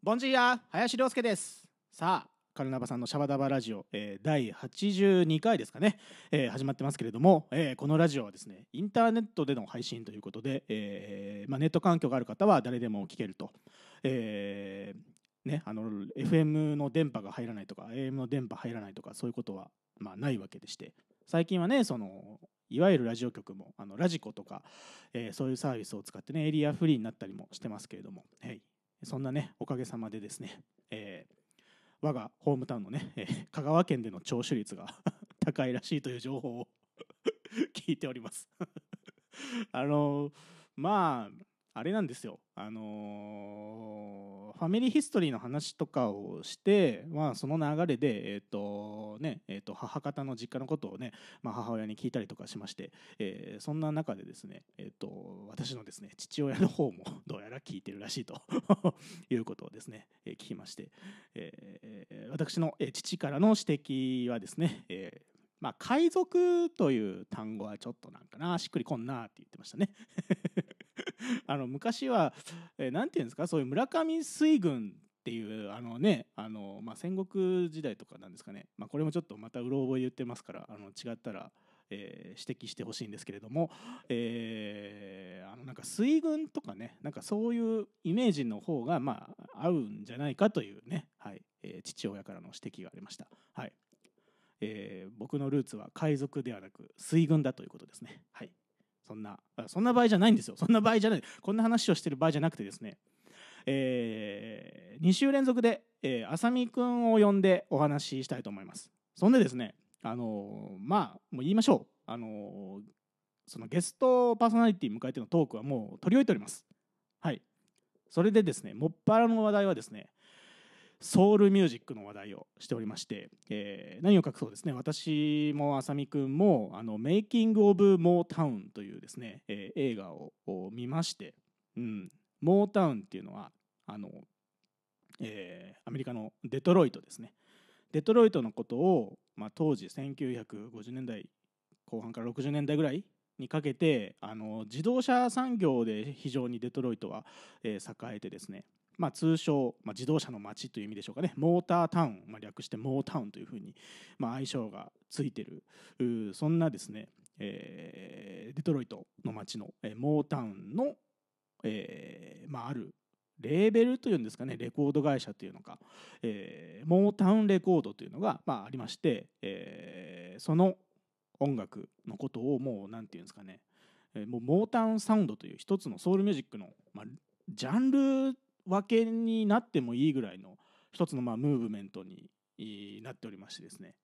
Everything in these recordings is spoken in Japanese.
ボンジーヤ林亮介です。さあカルナバさんのシャバダバラジオ、えー、第82回ですかね、えー、始まってますけれども、えー、このラジオはですねインターネットでの配信ということで、えーまあ、ネット環境がある方は誰でも聞けると、えーね、あの FM の電波が入らないとか AM の電波入らないとかそういうことは、まあ、ないわけでして。最近はねそのいわゆるラジオ局もあのラジコとか、えー、そういうサービスを使ってねエリアフリーになったりもしてますけれども、はい、そんなねおかげさまでですね、えー、我がホームタウンのね、えー、香川県での聴取率が 高いらしいという情報を 聞いております。あのまああれなんですよ、あのー、ファミリーヒストリーの話とかをして、まあ、その流れで、えーとねえー、と母方の実家のことをね、まあ、母親に聞いたりとかしまして、えー、そんな中でですね、えーと、私のですね父親の方も どうやら聞いてるらしいと いうことをですね、えー、聞きまして、えー、私の父からの指摘はですね、えーまあ、海賊という単語はちょっとなんかなしっくりこんなって言ってましたね。あの昔は何、えー、て言うんですか？そういう村上水軍っていうあのねあの、まあ、戦国時代とかなんですかね、まあ、これもちょっとまたうろ覚え言ってますからあの違ったら、えー、指摘してほしいんですけれども、えー、あのなんか水軍とかねなんかそういうイメージの方がまあ合うんじゃないかというね、はいえー、父親からの指摘がありました。はいえー、僕のルーツは海賊ではなく水軍だということですね。はいそんなそんな場合じゃないんですよ。そんな場合じゃない。こんな話をしてる場合じゃなくてですね。えー、2週連続で、えー、浅見くんを呼んでお話ししたいと思います。そんでですねあのー、まあもう言いましょう。あのー、そのゲストパーソナリティ迎えてのトークはもう取り終えております。はい。それでですねもっぱらの話題はですねソウルミュージックの話題をしておりまして、えー、何を隠そうですね。私も浅見くんもあのメイキング・オブ・モータウンというですね、えー、映画を見まして、うん、モータウンっていうのはあの、えー、アメリカのデトロイトですね。デトロイトのことを、まあ、当時1950年代後半から60年代ぐらいにかけてあの自動車産業で非常にデトロイトは、えー、栄えてですねまあ、通称、まあ、自動車の街という意味でしょうかね。モータータウン、まあ、略してモータウンというふうに、まあ、愛称がついてる。そんなですね、えー、デトロイトの街の、えー、モータウンの、えーまあ、あるレーベルというんですかね。レコード会社というのか、えー、モータウンレコードというのが、まあ、ありまして、えー、その音楽のことをもう何て言うんですかね、えー、もうモータウンサウンドという一つのソウルミュージックの、まあ、ジャンル分けになってもいいぐらいの一つのまあムーブメントになっておりましてですね。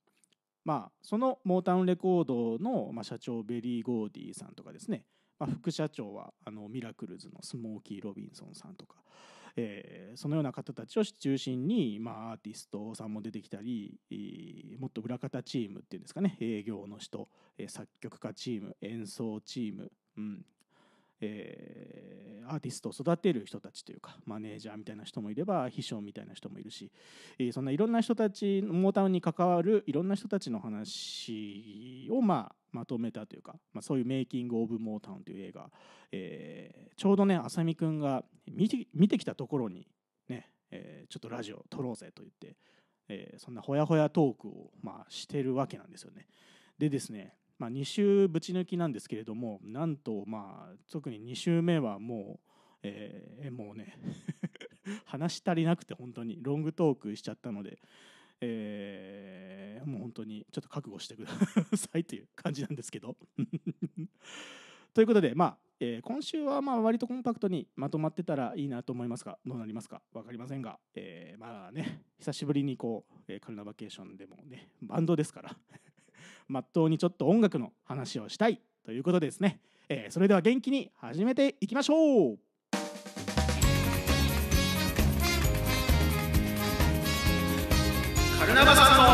まあそのモータウンレコードのまあ社長ベリー・ゴーディーさんとかですね、まあ、副社長はあのミラクルズのスモーキー・ロビンソンさんとか、え、そのような方たちを中心に、まあ、アーティストさんも出てきたりもっと裏方チームっていうんですかね。営業の人作曲家チーム演奏チーム、うん、えー、アーティストを育てる人たちというかマネージャーみたいな人もいれば秘書みたいな人もいるし、えー、そんないろんな人たちモータウンに関わるいろんな人たちの話を、まあ、まとめたというか、まあ、そういう「メイキング・オブ・モータウン」という映画、えー、ちょうどね浅見君が見て見てきたところにね、え、ちょっとラジオ撮ろうぜと言って、え、そんなほやほやトークを、まあ、してるわけなんですよね。でですねまあ、2週ぶち抜きなんですけれどもなんとまあ特に2週目はもう、えー、もうね 話足りなくて本当にロングトークしちゃったので、えー、もう本当にちょっと覚悟してくださいという感じなんですけど。ということでまあ、えー、今週はまあ割とコンパクトにまとまってたらいいなと思いますがどうなりますか？分かりませんが、えー、まあね久しぶりにこう、えー、カルナバケーションでもねバンドですから。まっとうにちょっと音楽の話をしたいということですね、えー、それでは元気に始めていきましょう。カルナバさんの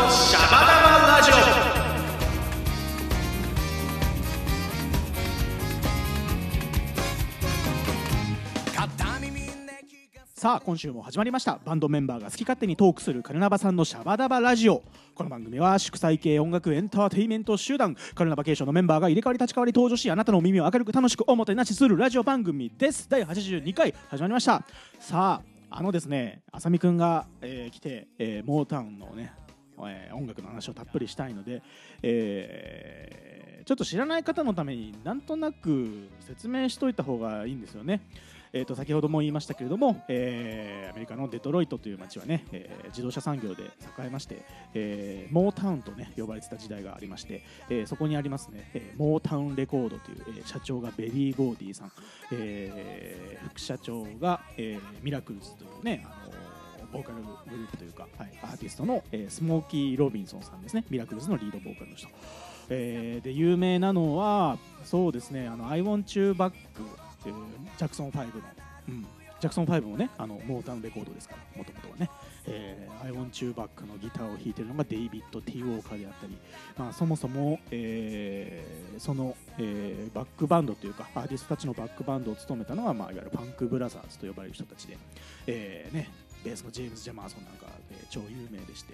さあ今週も始まりました。バンドメンバーが好き勝手にトークするカルナバさんのシャバダバラジオ。この番組は祝祭系音楽エンターテインメント集団カルナバケーションのメンバーが入れ替わり立ち替わり登場しあなたの耳を明るく楽しくおもてなしするラジオ番組です。第82回始まりました。さああのですね、あさみくんが、えー来て、えーモータウンのね、えー音楽の話をたっぷりしたいので、えーちょっと知らない方のためになんとなく説明しといた方がいいんですよね。えー、と先ほども言いましたけれども、えーアメリカのデトロイトという街はね、えー自動車産業で栄えまして、えーモータウンとね呼ばれてた時代がありまして、えーそこにありますね、えーモータウンレコードという、えー社長がベリー・ゴーディーさん、えー副社長が、えーミラクルズというね、あのボーカルグループというか、はい、アーティストの、えースモーキー・ロビンソンさんですねミラクルズのリードボーカルの人、えーで有名なのはそうですね「あの I Want You Back」っていうジャクソン5の、うん、ジャクソン5もねあのモータウンレコードですからもともとはね、えー I Want You Back のギターを弾いてるのがデイビッド・ティー・ウォーカーであったり、まあ、そもそも、えーその、えーバックバンドというかアーティストたちのバックバンドを務めたのは、まあ、いわゆるファンクブラザーズと呼ばれる人たちで、えーね、ベースのジェームズ・ジャマーソンなんか、えー超有名でして、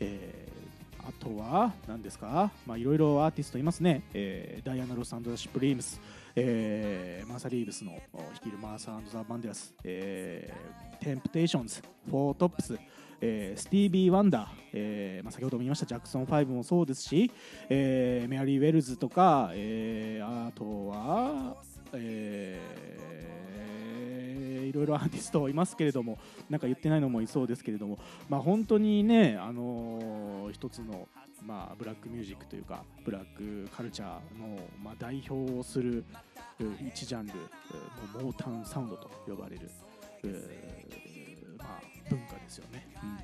えーあとは何ですか？まあいろいろアーティストいますね、えーダイアナ・ロス・ザ・シュプリームス、えーマーサ・リーブスの率いるマーサ・ザ・バンデラス、えーテンプテーションズ、フォートップス、えースティービー・ワンダー、えーまあ、先ほども言いましたジャクソン5もそうですし、えーメアリー・ウェルズとか、えーあとは、えーいろいろアーティストいますけれどもなんか言ってないのもいそうですけれども、まあ、本当にね、あのー一つの、まあ、ブラックミュージックというかブラックカルチャーの、まあ、代表をするう一ジャンルうもうモータウンサウンドと呼ばれるうまあ、文化ですよね、うん。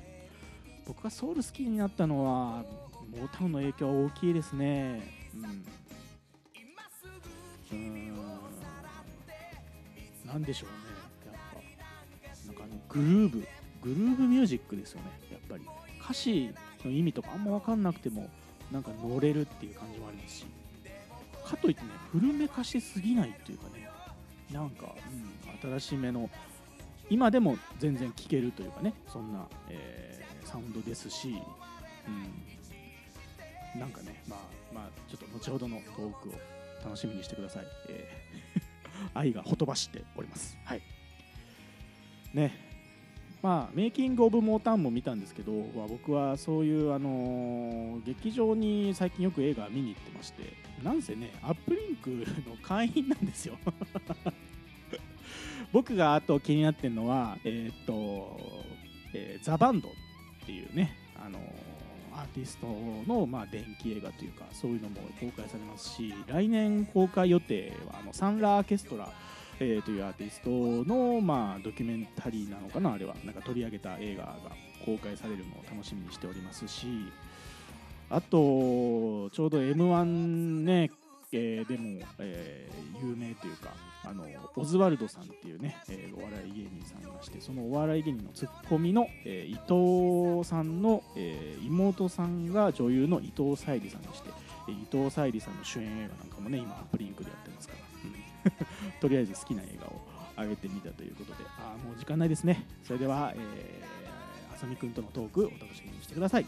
僕がソウル好きになったのはモータウンの影響は大きいですね。うん。うん。なんでしょうね。やっぱなんかあのグルーブ。グルーブミュージックですよねやっぱり。歌詞の意味とかあんま分かんなくてもなんか乗れるっていう感じもありますしかといってね古めかしすぎないっていうかねなんか、うん、新しめの今でも全然聴けるというかねそんな、えーサウンドですし、うん、なんかねまあまあちょっと後ほどのトークを楽しみにしてください、えー 愛がほとばしっております。はい。ねまあメイキング・オブ・モータウンも見たんですけど、僕はそういう、あのー劇場に最近よく映画見に行ってましてなんせねアップリンクの会員なんですよ。僕があと気になってるのはえーっと、えーザ・バンドっていうね、あのアーティストの、まあ、電気映画というかそういうのも公開されますし来年公開予定はあのサンラーケストラ、えーというアーティストの、まあ、ドキュメンタリーなのかなあれは。なんか取り上げた映画が公開されるのを楽しみにしておりますしあとちょうど m 1ね、えーでも、えー有名というかあのオズワルドさんっていうね、えーお笑い芸人さんがいましてそのお笑い芸人のツッコミの、えー伊藤さんの、えー妹さんが女優の伊藤沙莉さんでして、え伊藤沙莉さんの主演映画なんかもね今アプリンクでやってますから、とりあえず好きな映画を上げてみたということで。あもう時間ないですね。それでは、えー、あさみくんとのトークお楽しみにしてください。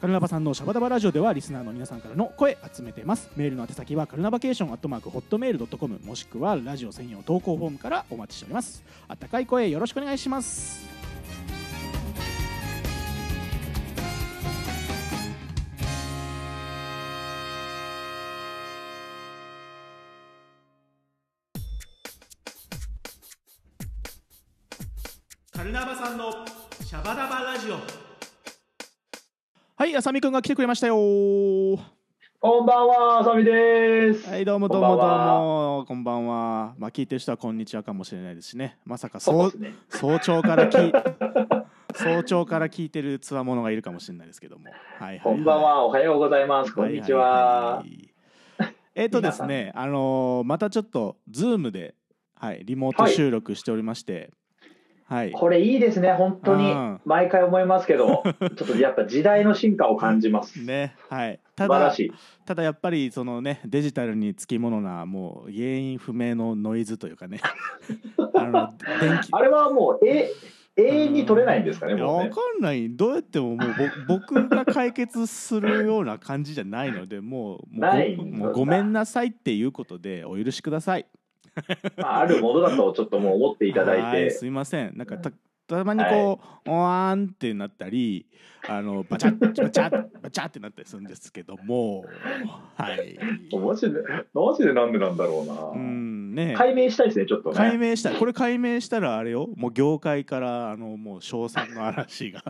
カルナバさんのシャバダバラジオではリスナーの皆さんからの声集めてます。メールの宛先はカルナバケーションアットマークホットメールドットコムもしくはラジオ専用投稿フォームからお待ちしております。あったかい声よろしくお願いします。ルナバさんのシャバダバラジオ。はいあさみくんが来てくれましたよ。こんばんは、あさみです。はいどうもどうもどうも。こんばんは。まあ聞いてる人はこんにちはかもしれないですしね。まさかそうね。早朝からき 早朝から聞いてるつわものがいるかもしれないですけども。はいはい、はい、こんばんは、おはようございます。こんにちは。いいいえっ、とですねあのーまたちょっとズームではいリモート収録しておりましてはい、これいいですね、本当に。うん。毎回思いますけど、ちょっとやっぱ時代の進化を感じます。ねはい。ただ。ただやっぱりそのねデジタルにつきものなもう原因不明のノイズというかね。あの電気。あれはもう、え、永遠に取れないんですかね、いやもうね。わか。んない。どうやってももうぼ 僕が解決するような感じじゃないのでもうもうごめんなさいっていうことでお許しください まあ、あるものだとちょっともう思っていただいて。はいすいません。なんかたたまにこう、おわーんってなったりあの バチャッバチャッバチャッってなったりするんですけども。はい。マジで、マジでなんでなんだろうな。うんね解明したいですね、ちょっとね。解明したこれ解明したらあれよ。もう業界からあのもう称賛の嵐が。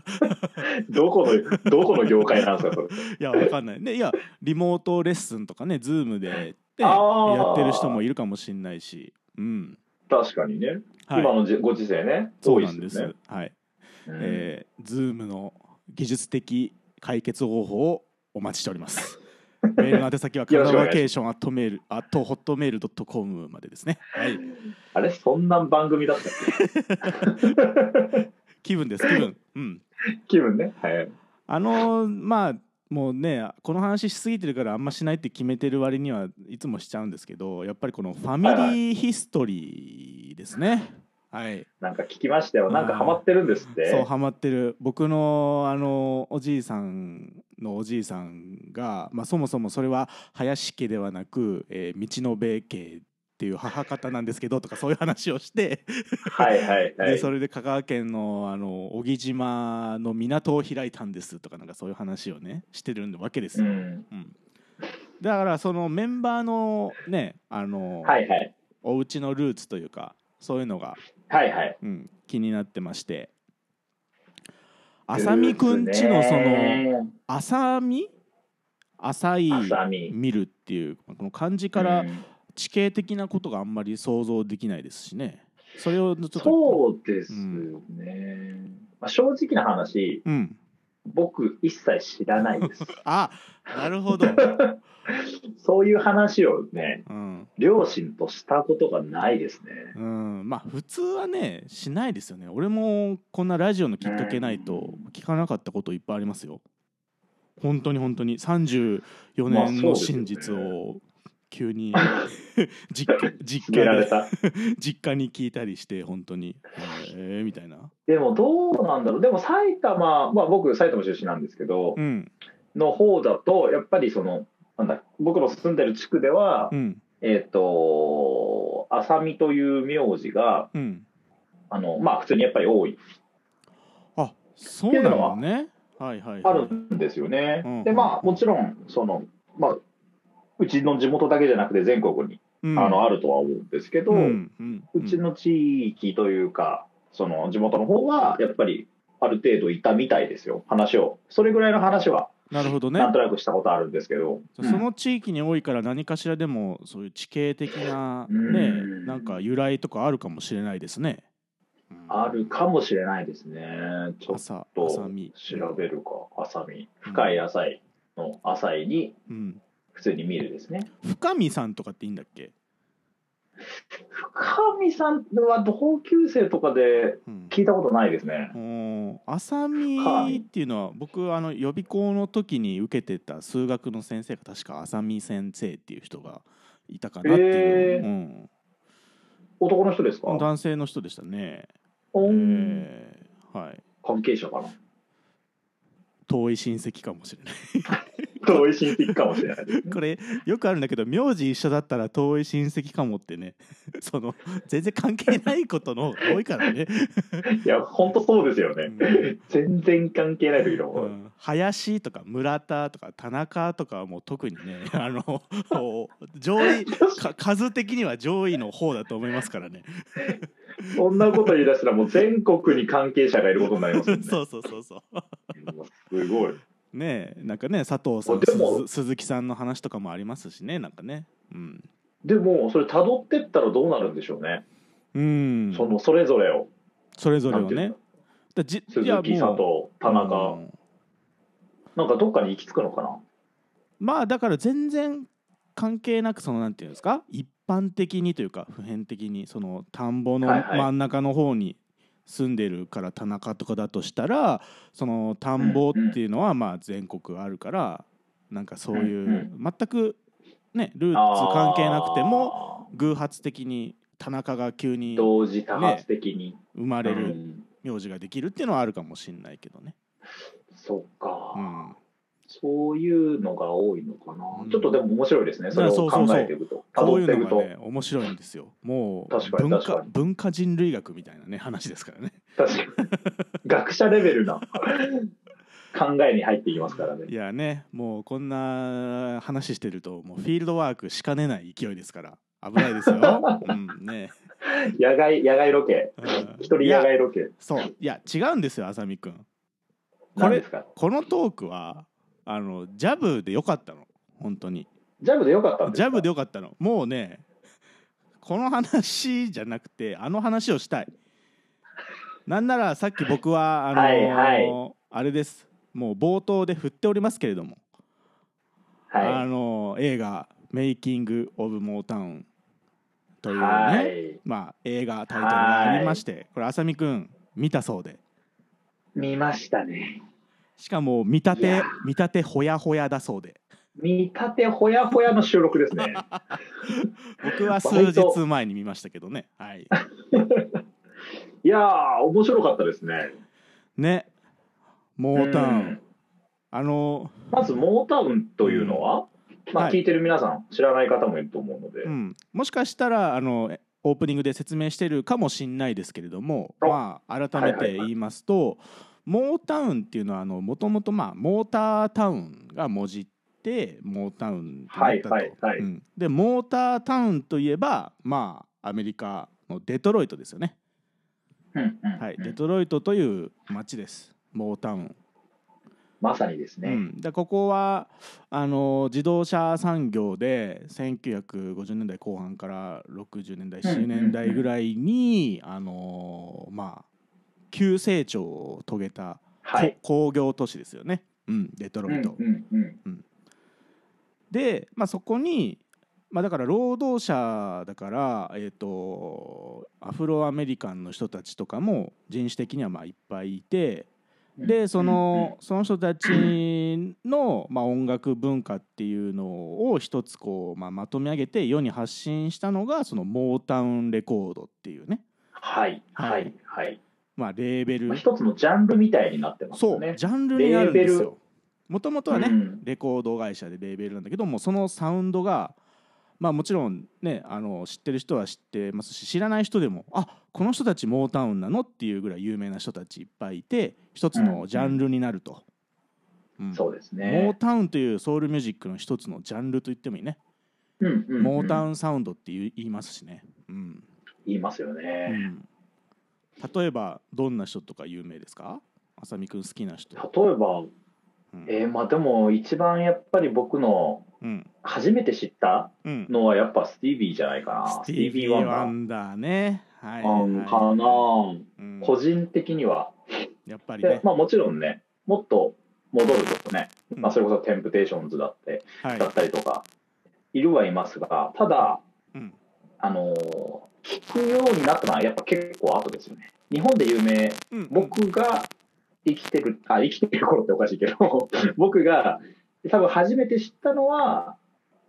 どこの、どこの業界なんですか、それ。いやわかんない。ねいやリモートレッスンとかねズームで、ね、あーやってる人もいるかもしれないしうん確かにね。はい今のじご時世ね。そうなんですよね。はいうんえー、ズームの技術的解決方法をお待ちしております。メールの宛先は、カルナバケーションアットメール、アットホットメールドットコムまでですね。はい。あれ、そんな番組だった 気分です、気分。うん。気分ね。はい。あのーまあ、もうね、この話しすぎてるからあんましないって決めてる割にはいつもしちゃうんですけど、やっぱりこのファミリーヒストリーですね。はい。なんか聞きましたよ。なんかハマってるんですって？そうハマってる僕のあのおじいさんのおじいさんが、まあ、そもそもそれは林家ではなく、えー道延家っていう母方なんですけどとかそういう話をして、はいはいはい。でそれで香川県のあの小木島の港を開いたんですとかなんかそういう話をねしてるわけですよ。うん。うんだからそのメンバーのねあの、はいはい。お家のルーツというかそういうのがはいはい。うん、気になってまして浅見くんちのそのの、浅見？浅い浅見見るっていうこの漢字から地形的なことがあんまり想像できないですしね。それをちょっとそうですよね。まあ、正直な話、うん。僕一切知らないです。あなるほど、そういう話をね、うん。両親としたことがないですね。うん、まあ普通はねしないですよね。俺もこんなラジオのきっかけないと聞かなかったこといっぱいありますよ。本当に本当に。34まあ年の真実を急に 実家実家でれた。実家に聞いたりして本当に。えー、みたいな。でもどうなんだろう。でも埼玉、まあ僕埼玉出身なんですけどう、ん。の方だと、やっぱりその、なんだ、僕の住んでる地区では、うん。えっ、と、浅見という名字が、うん。あの、まあ普通にやっぱり多い、あそうなのね。はいはいあはい。るんですよね。うん。で、まあもちろん、その、まあ、うちの地元だけじゃなくて全国に、うんあのあるとは思うんですけど、ううんうんちの地域というか、その地元の方は、やっぱりある程度いたみたいですよ、話を。それぐらいの話は、なるほどねなんとなくしたことあるんですけど。その地域に多いから何かしらでもそういう地形的なうんねなんか由来とかあるかもしれないですね。うんあるかもしれないですね。ちょっ朝と調べるか、浅見。深い浅いの浅いにうん、普通に見るですね。深見さんとかっていいんだっけ、深見さんは同級生とかでうん。聞いたことないですね。おー。浅見っていうのは僕あの予備校の時に受けてた数学の先生が確か浅見先生っていう人がいたかなっていう、へー。うん、男の人ですか？男性の人でしたね。えー。はい、関係者かな遠い親戚かもしれない。遠い親戚かもしれないね。これよくあるんだけど名字一緒だったら遠い親戚かもってね その全然関係ないことの多いからね、いや、本当そうですよね。うん全然関係ない時の方うん林とか村田とか田中とかはもう特にね あの上位か数的には上位の方だと思いますからねそんなこと言い出したらもう全国に関係者がいることになりますね。そうそうそうそうすごい。ねえなんかね佐藤さんでも。鈴鈴木さんの話とかもありますしねなんかね。うん、でも、それ辿ってったらどうなるんでしょうね。うん、そのそれぞれを。それぞれをね。だじ鈴木、佐藤、田中、うん。なんかどっかに行き着くのかな。まあだから全然関係なくそのなんていうんですか？一般的にというか普遍的にその田んぼの真ん中の方に住んでるから田中とかだとしたらその田んぼっていうのはまあ全国あるからなんかそういう全くねルーツ関係なくてもも偶発的に田中が急に同時多発的に。生まれるうん名字ができるっていうのはあるかもしれないけどね。そっか。うんそういうのが多いのかな、うん。ちょっとでも面白いですね、それを考えていくと、こういう辿っていね面白いんですよ。もう文化文化人類学みたいなね話ですからね。確かに、学者レベルな考えに入っていきますからね。い。やねもうこんな話してるともうフィールドワークしかねない勢いですから。危ないですよ、うんね。野外、野外ロケ、うん。一人野外ロケ、そう。いや違うんですよ浅見くん。これ何ですか？このトークはあのジャブでよかったの。本当に。ジャブでよかったんですか？ジャブでよかったの。もうねこの話じゃなくてあの話をしたい。なんならさっき僕はあのはいはい。あれです。もう冒頭で振っておりますけれども、あはの映画「メイキング・オブ・モータウン」とい。いうね、はい。まあ、映画タイトルがありましてこれ浅見くん見たそうで。見ましたね。しかも見立て見立てほやほやだそうで。見立てほやほやの収録ですね。僕は数日前に見ましたけどね。はい。いやー、面白かったですね。ね。モータウン、うん。あのまず、モータウンというのは、まあ、はい。聞いてる皆さん、知らない方もいると思うので、うん、もしかしたらあのえオープニングで説明してるかもしんないですけれども、あまあ、改めて言いますと、モータウンっていうのはもともとモータータウンが文字ってモータウンってなったと、はいはいはい。うん。でモータータウンといえばまあアメリカのデトロイトですよね、うんうんはい、うんデトロイトという街です。モータウン。まさにですね。うん、でここはあの自動車産業で1950年代後半から60年代うんうんうん。70年代ぐらいに、あのまあ急成長を遂げた、はい。こ工業都市ですよね、うん、デトロイト。で、まあ、そこに、まあ、だから労働者だから、えー、とアフロアメリカンの人たちとかも人種的にはまあいっぱいいて。でそのその人たちの、まあ、音楽文化っていうのを一つこう、まあ、まとめ上げて世に発信したのがそのモータウンレコードっていうね、はいははいいはい。まあ、レーベル、まあ、一つのジャンルみたいになってますそう。ジャンルになるんですよ。もともとはね、うんレコード会社でレーベルなんだけどもそのサウンドがまあもちろんねあの知ってる人は知ってますし知らない人でもあこの人たちモータウンなのっていうぐらい有名な人たちいっぱいいて一つのジャンルになると。うんそうですモーね。タウンというソウルミュージックの一つのジャンルと言ってもいいね、うんうんうんモータウンサウンドって言いますしね、うん言いますようね。ん、例えばどんな人とか有名ですか？浅見くん好きな人、例えば、うん。えーまあでも一番やっぱり僕のうん。初めて知ったうん、のはやっぱスティービーじゃないかな。スティービー・ワンダー。ね。はいあはい。んかな、うん。個人的には。やっぱりね、でまあもちろんね、もっと戻るとね、うん。まあそれこそテンプテーションズだって、はい。だったりとか、いるはいますが、ただ、うん。あのー聞くようになったのはやっぱ結構後ですよね。日本で有名、うん、僕が生きてる、あ、生きてる頃っておかしいけど、僕が多分初めて知ったのは、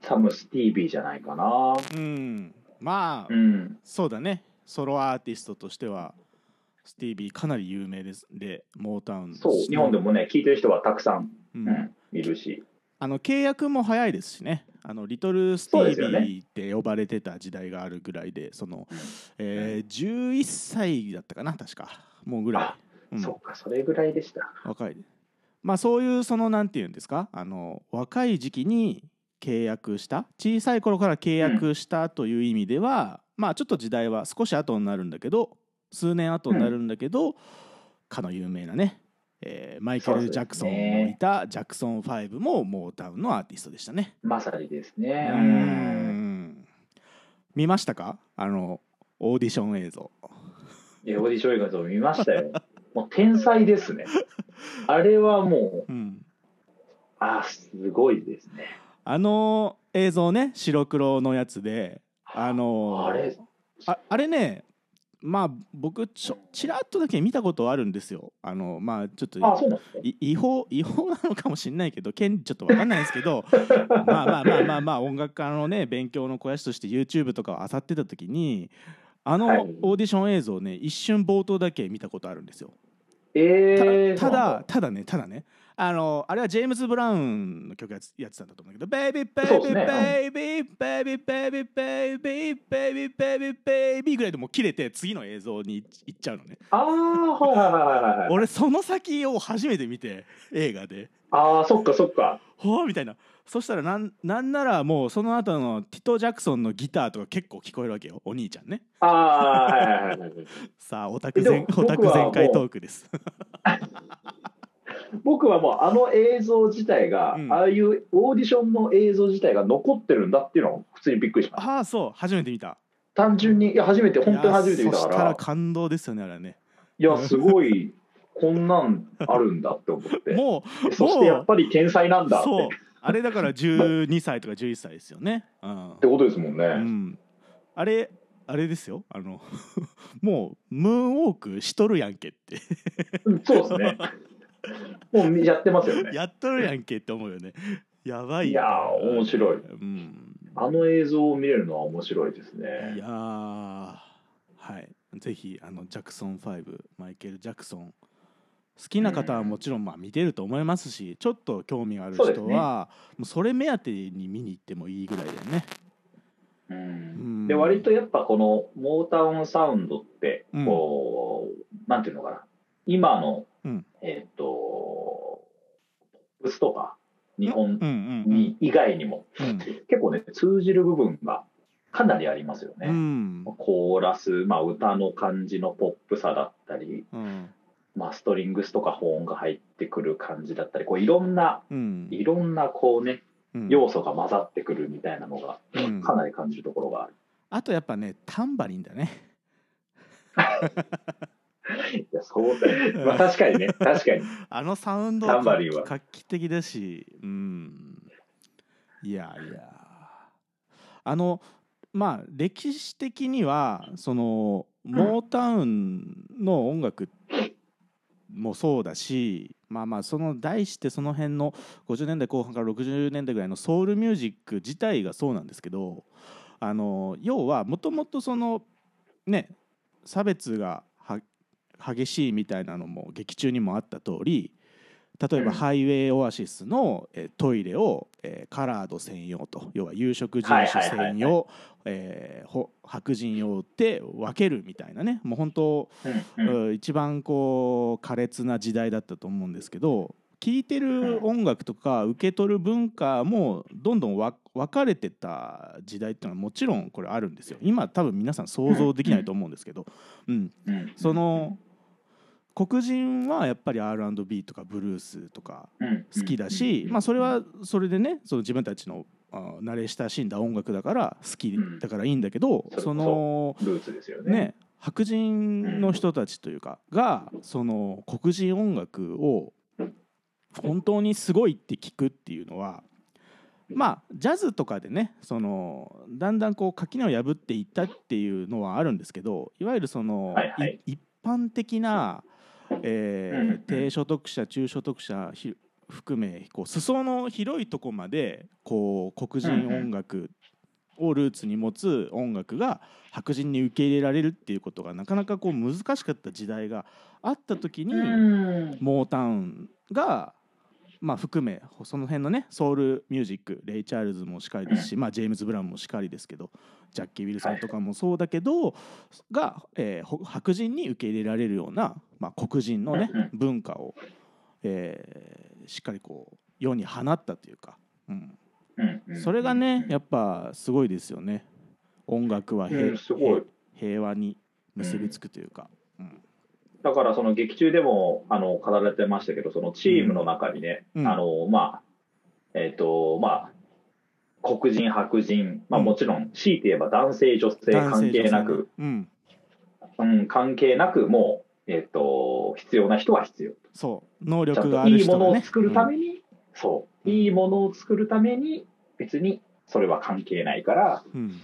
多分スティービーじゃないかな。うん、まあ、うん。そうだねソロアーティストとしてはスティービーかなり有名ですでモータウンそう、日本でもね、聞いてる人はたくさん、ううんん、いるし。あの契約も早いですしねあのリトルスティービーって呼ばれてた時代があるぐらいでその、うん。えー、11歳だったかな確か。もうぐらい。あ、うん。そうか、それぐらいでした。若い。まあそういうそのなんていうんですか？あの若い時期に契約した小さい頃から契約したという意味では、まあちょっと時代は少し後になるんだけど数年後になるんだけど、かの有名なね、えーマイケル・ジャクソンのいたジャクソン5もモータウンのアーティストでしたね。まさにですね。ううんん見ましたか？あのオーディション映像。いやオーディション映画を見ましたよ。もう天才ですね。あれはもう、うんあ、すごいですね。あの映像ね白黒のやつであのあれ、ああれねまあ僕ちょちらっとだけ見たことあるんですよ。あのまあちょっと違法違法なのかもしれないけど権利ちょっと分かんないですけど まあまあまあまあまあ音楽家のね勉強の肥やしとして YouTube とかを漁ってた時にあのはい。オーディション映像ね一瞬冒頭だけ見たことあるんですよ。たえー、ただ。ただねただねあのあれはジェームズ・ブラウンの曲やってたんだと思うけど「ベイビーベイビーベイビーベイビーベイビーベイビーベイビーベイビーベイビーベイビー」ぐらいでもう切れて次の映像に行っちゃうのね。ああ、はいはいはいはいはい。俺その先を初めて見て映画で。ああ、そっかそっか。ほうみたいな。そしたらなんなんならもうその後のティト・ジャクソンのギターとか結構聞こえるわけよお兄ちゃんね。ああ、はいはいはいはい。さあオタク全オタク全開トークです僕はもうあの映像自体が、うん。ああいうオーディションの映像自体が残ってるんだっていうのを普通にびっくりしました。ああそう。初めて見た。単純に、いや、初めて、本当に初めて見たいやそしたらから、感動ですよねあれはね。いや、すごい、こんなんあるんだって思って。もうそしてやっぱり天才なんだって。そう。っあれだから12歳とか11歳ですよね。うん。てことですもんね。うん、あれあれですよ。あの もうムーンウォークしとるやんけって。うんそうですね。もうやってますよね。やっとるやんけって思うよね。やばいいやー、面白い。うん。あの映像を見れるのは面白いですいね。やー。はい。ぜひあのジャクソン5マイケル・ジャクソン。好きな方はもちろんまあ見てると思いますしちょっと興味がある人はもうそれ目当てに見に行ってもいいぐらいだよね。ううん。ん、で割とやっぱこのモータウンサウンドってうん。こう、なんていうのかな。今の、うん。えっ、とポップスとか日本に以外にも、うん。結構ね通じる部分がかなりありますよね。うん。コーラス、まあ、歌の感じのポップさだったり、うん。まあ、ストリングスとか保音が入ってくる感じだったりこういろんなうん。いろんなこうねうん。要素が混ざってくるみたいなのがうん。かなり感じるところがある。あとやっぱねタンバリンだね。いやそうだよ、まあ、確かにね。確かに。あのサウンドは画期的だし、うん、いやいや。あのまあ歴史的にはそのモータウンの音楽もそうだし、まあまあその題してその辺の50年代後半から60年代ぐらいのソウルミュージック自体がそうなんですけどあの要はもともとそのね差別がは激しいみたいなのも劇中にもあった通り例えばうん。ハイウェイオアシスの、えートイレを、えーカラード専用と要は有色人種専用白人用って分けるみたいなね。もう本当、う一番こう苛烈な時代だったと思うんですけど聴いてる音楽とか受け取る文化もどんどんわ分かれてた時代っていうのはもちろんこれあるんですよ。今多分皆さん想像できないと思うんですけど、うん、うん。その黒人はやっぱり R&B とかブルースとかうん好きだし、まあ、それはそれでねその自分たちのあ慣れ親しんだ音楽だから好きだからいいんだけど、うん。そのルーツですよね。ね白人の人たちというかがその黒人音楽を本当にすごいって聞くっていうのはまあジャズとかでねそのだんだんこう垣根を破っていったっていうのはあるんですけどいわゆるその、一般的な、えー低所得者中所得者ひ含めこう裾の広いとこまでこう黒人音楽をルーツに持つ音楽が白人に受け入れられるっていうことがなかなかこう難しかった時代があった時に、うん。モータウンが、まあ、含めその辺のねソウルミュージックレイ・チャールズもしかりですし、まあ、ジェームズ・ブラウンもしかりですけどジャッキー・ウィルソンとかもそうだけど、が、えーほ白人に受け入れられるような、まあ、黒人のね文化を、えーしっかりこう世に放ったというか、うん、それがねやっぱすごいですよね。音楽は平,、平和に結びつくというか。うんだからその劇中でもあの語られてましたけどそのチームの中にね、うん。あのまあえっ、とまあ黒人白人、まあ、うん。もちろん強いて言えば男性女性関係なく、うん、うん、関係なくもう、えっと必要な人は必要そう。能力があんといいものを作るために、そう。いいものを作るために別にそれは関係ないからうんうん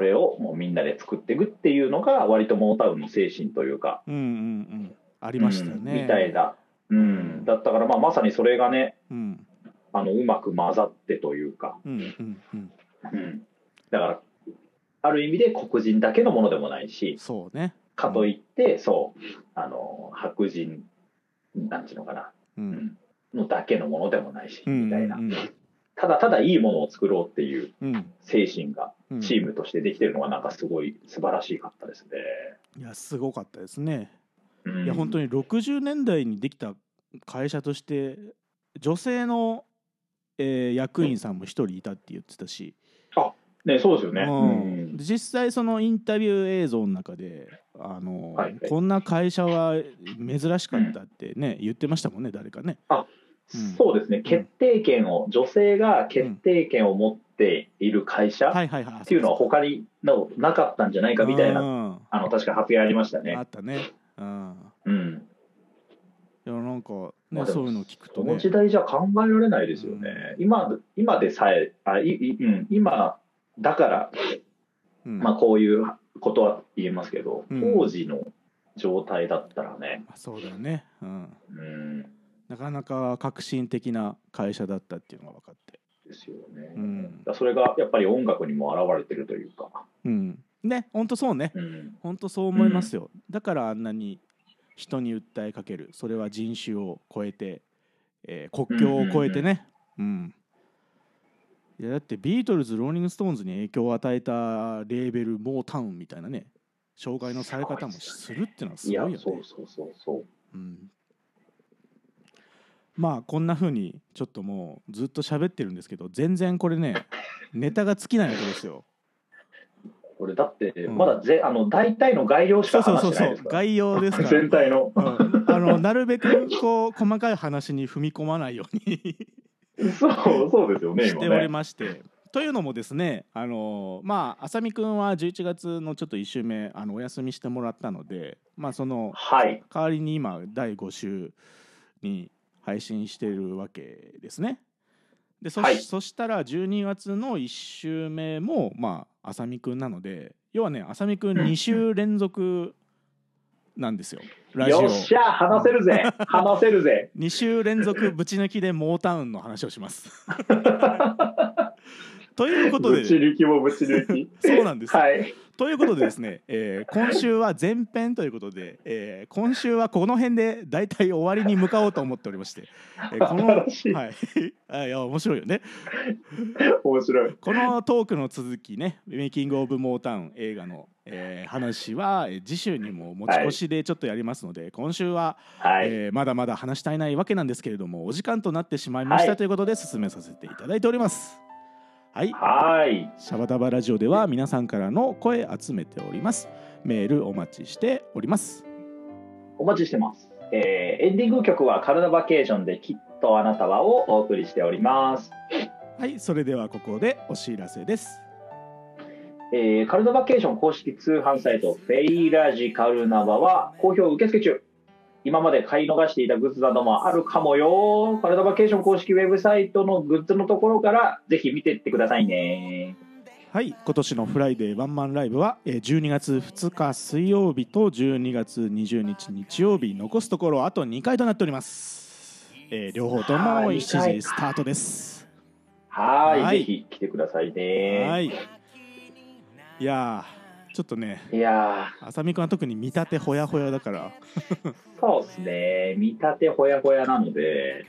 それをもうみんなで作っていくっていうのが割とモータウンの精神というかうんうんうん。ありましたよね、うんみたいな、うん、だったからまあまさにそれがねうん。あのうまく混ざってというか、うんうんうん。うん、だからある意味で黒人だけのものでもないしそうね。かといってそうあの白人なんていうのかな。ううん。んのだけのものでもないし、うんみたいな。う。んただただいいものを作ろうっていううん精神がうんチームとしてできてるのがなんかすごい素晴らしかったですね。いやすごかったですね。うんいや本当に60年代にできた会社として女性の、えー役員さんも一人いたって言ってたし、ね、そうですよね。うんで実際そのインタビュー映像の中であの、はいはいこんな会社は珍しかったってね、言ってましたもんね誰かね。うんそうですね、決定権を、女性が決定権を持っている会社。っていうのは他にのなかったんじゃないかみたいな、なあの確か発表ありましたあね。ったね。うん。うん、いやなんかね、そういうのを聞くとねその。時代じゃ考えられないですよね。今今でさえあいい、うん、今だから、うんまあ、こういうことは言えますけど、うん当時の状態だったらね、まあそうだよね。うん。うん、なかなか革新的な会社だったっていうのが分かって。ですよね。うんそれがやっぱり音楽にも現れてるというか。うん。ね、本当そうね。うん本当そう思いますよ。だからあんなに人に訴えかける。それは人種を超えて、えー国境を越えてね。うん。いやだってビートルズ、ローリング・ストーンズに影響を与えたレーベル、モータウンみたいなね、紹介のされ方もするっていうのはすごいよね。そうそうそうそう。うん、まあこんな風にちょっともうずっと喋ってるんですけど全然これねネタが尽きないわけですよ。これだって、うんまだぜあの大体の概要しそうかそうそうそう話してないですから。概要ですから、全体の。うんあのなるべくこう細かい話に踏み込まないように そうそうですよね、しており。まして。というのもですねあのまあ浅見くんは11月のちょっと1週目あのお休みしてもらったのでまあそのはい。代わりに今第5週に配信してるわけですね。でそ,、はいそしたら12月の1週目もまあ浅見くんなので要はね浅見くん2週連続なんですよラジオよっしゃ、話せるぜ。話せるぜ。2週連続ぶち抜きでモータウンの話をします。ということでぶち抜きもぶち抜き。そうなんですはい。ということでですね、えー今週は前編ということで、えー今週はこの辺で大体終わりに向かおうと思っておりまして、えーこのはい あいや面白いよね面白い。このトークの続きね「メイキング・オブ・モータウン」映画の、えー話はえー次週にも持ち越しでちょっとやりますので、今週は、はい。えーまだまだ話したいないわけなんですけれどもお時間となってしまいました、はいということで進めさせていただいております。はいはい。シャバダバラジオでは皆さんからの声集めております。メールお待ちしております。お待ちしてます。えーエンディング曲はカルナバケーションできっとあなたはをお送りしております。はい、それではここでお知らせです。えーカルナバケーション公式通販サイトフェイラジカルナバは好評受付中。今まで買い逃していたグッズなどもあるかもよ。カルナバケーション公式ウェブサイトのグッズのところからぜひ見ていってくださいね。はい、今年のフライデーワンマンライブはえー12月2日水曜日と12月20日日曜日残すところあと2回となっております。えー両方ともはい7時スタートです。はいはいぜひ来てくださいね。はい。いやーちょっとね、い、や浅見くんは特に見立てほやほやだから、ー、そうですね。見立てほやほやなので、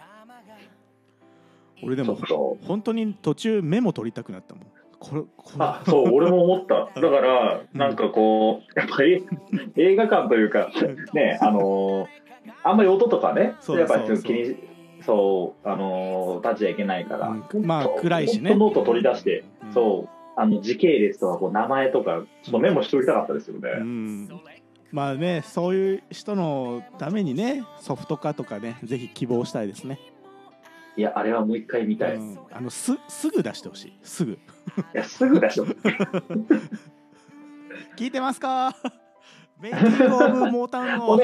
俺でも。本当に途中メモ取りたくなったもん。これこれ。あそう俺も思った。だからなんかこうやっぱり映画館というかねあのーあんまり音とかねそうやっぱり気にそうあのー立っちゃいけないから、うん。まあ暗いしね。ノート取り出して、うん。そうあの時系列とかこう名前とかちょっとメモしておきたかったですよね、うん、まあねそういう人のためにねソフト化とかねぜひ希望したいですね、いやあれはもう一回見たい、いうん、あのすすぐ出してほしい。すぐ。やすぐ出しとく 聞いてますか？メイキングオブモータウンおの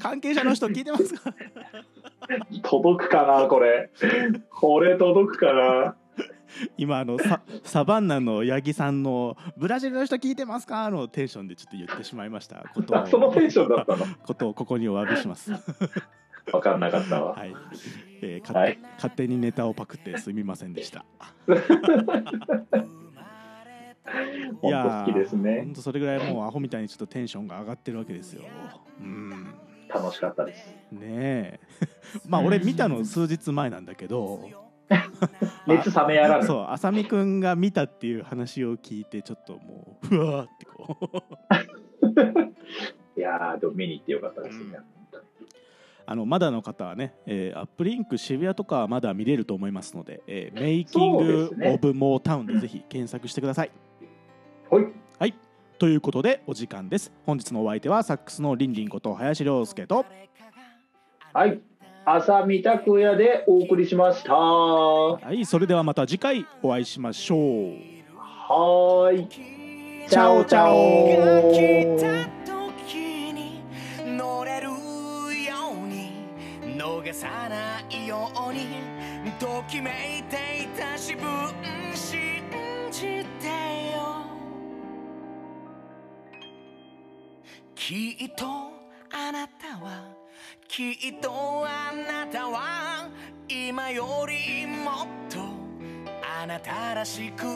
関係者の人聞いてますか？届くかなこれ。これ届くかな今あのササバンナの八木さんの「ブラジルの人聞いてますか?」のテンションでちょっと言ってしまいました。ことを。そのテンションだったの？ことをここにお詫びします。分かんなかったわ、はい、えー勝手はい。勝手にネタをパクってすみませんでした。い 本や当好きですね。本当それぐらいもうアホみたいにちょっとテンションが上がってるわけですよ。うん。楽しかったです。ねえ。まあ俺見たの数日前なんだけど 熱冷めやらぬ。そう浅見くんが見たっていう話を聞いてちょっともうふわーってこう いやー、でも見に行ってよかったですね。うんあのまだの方はね、えーアップリンク渋谷とかはまだ見れると思いますので、えーメイキングオブモータウンでぜひ検索してください。ほい。はいということでお時間です。本日のお相手はサックスのリンリンこと林亮介とはい。浅見拓也でお送りしました。ははいそれではまた次回お会いしましょう。ーい。チャオチャオ逃さないようにときめいていた自分信じてよきっときっとあなたは今よりもっとあなたらしく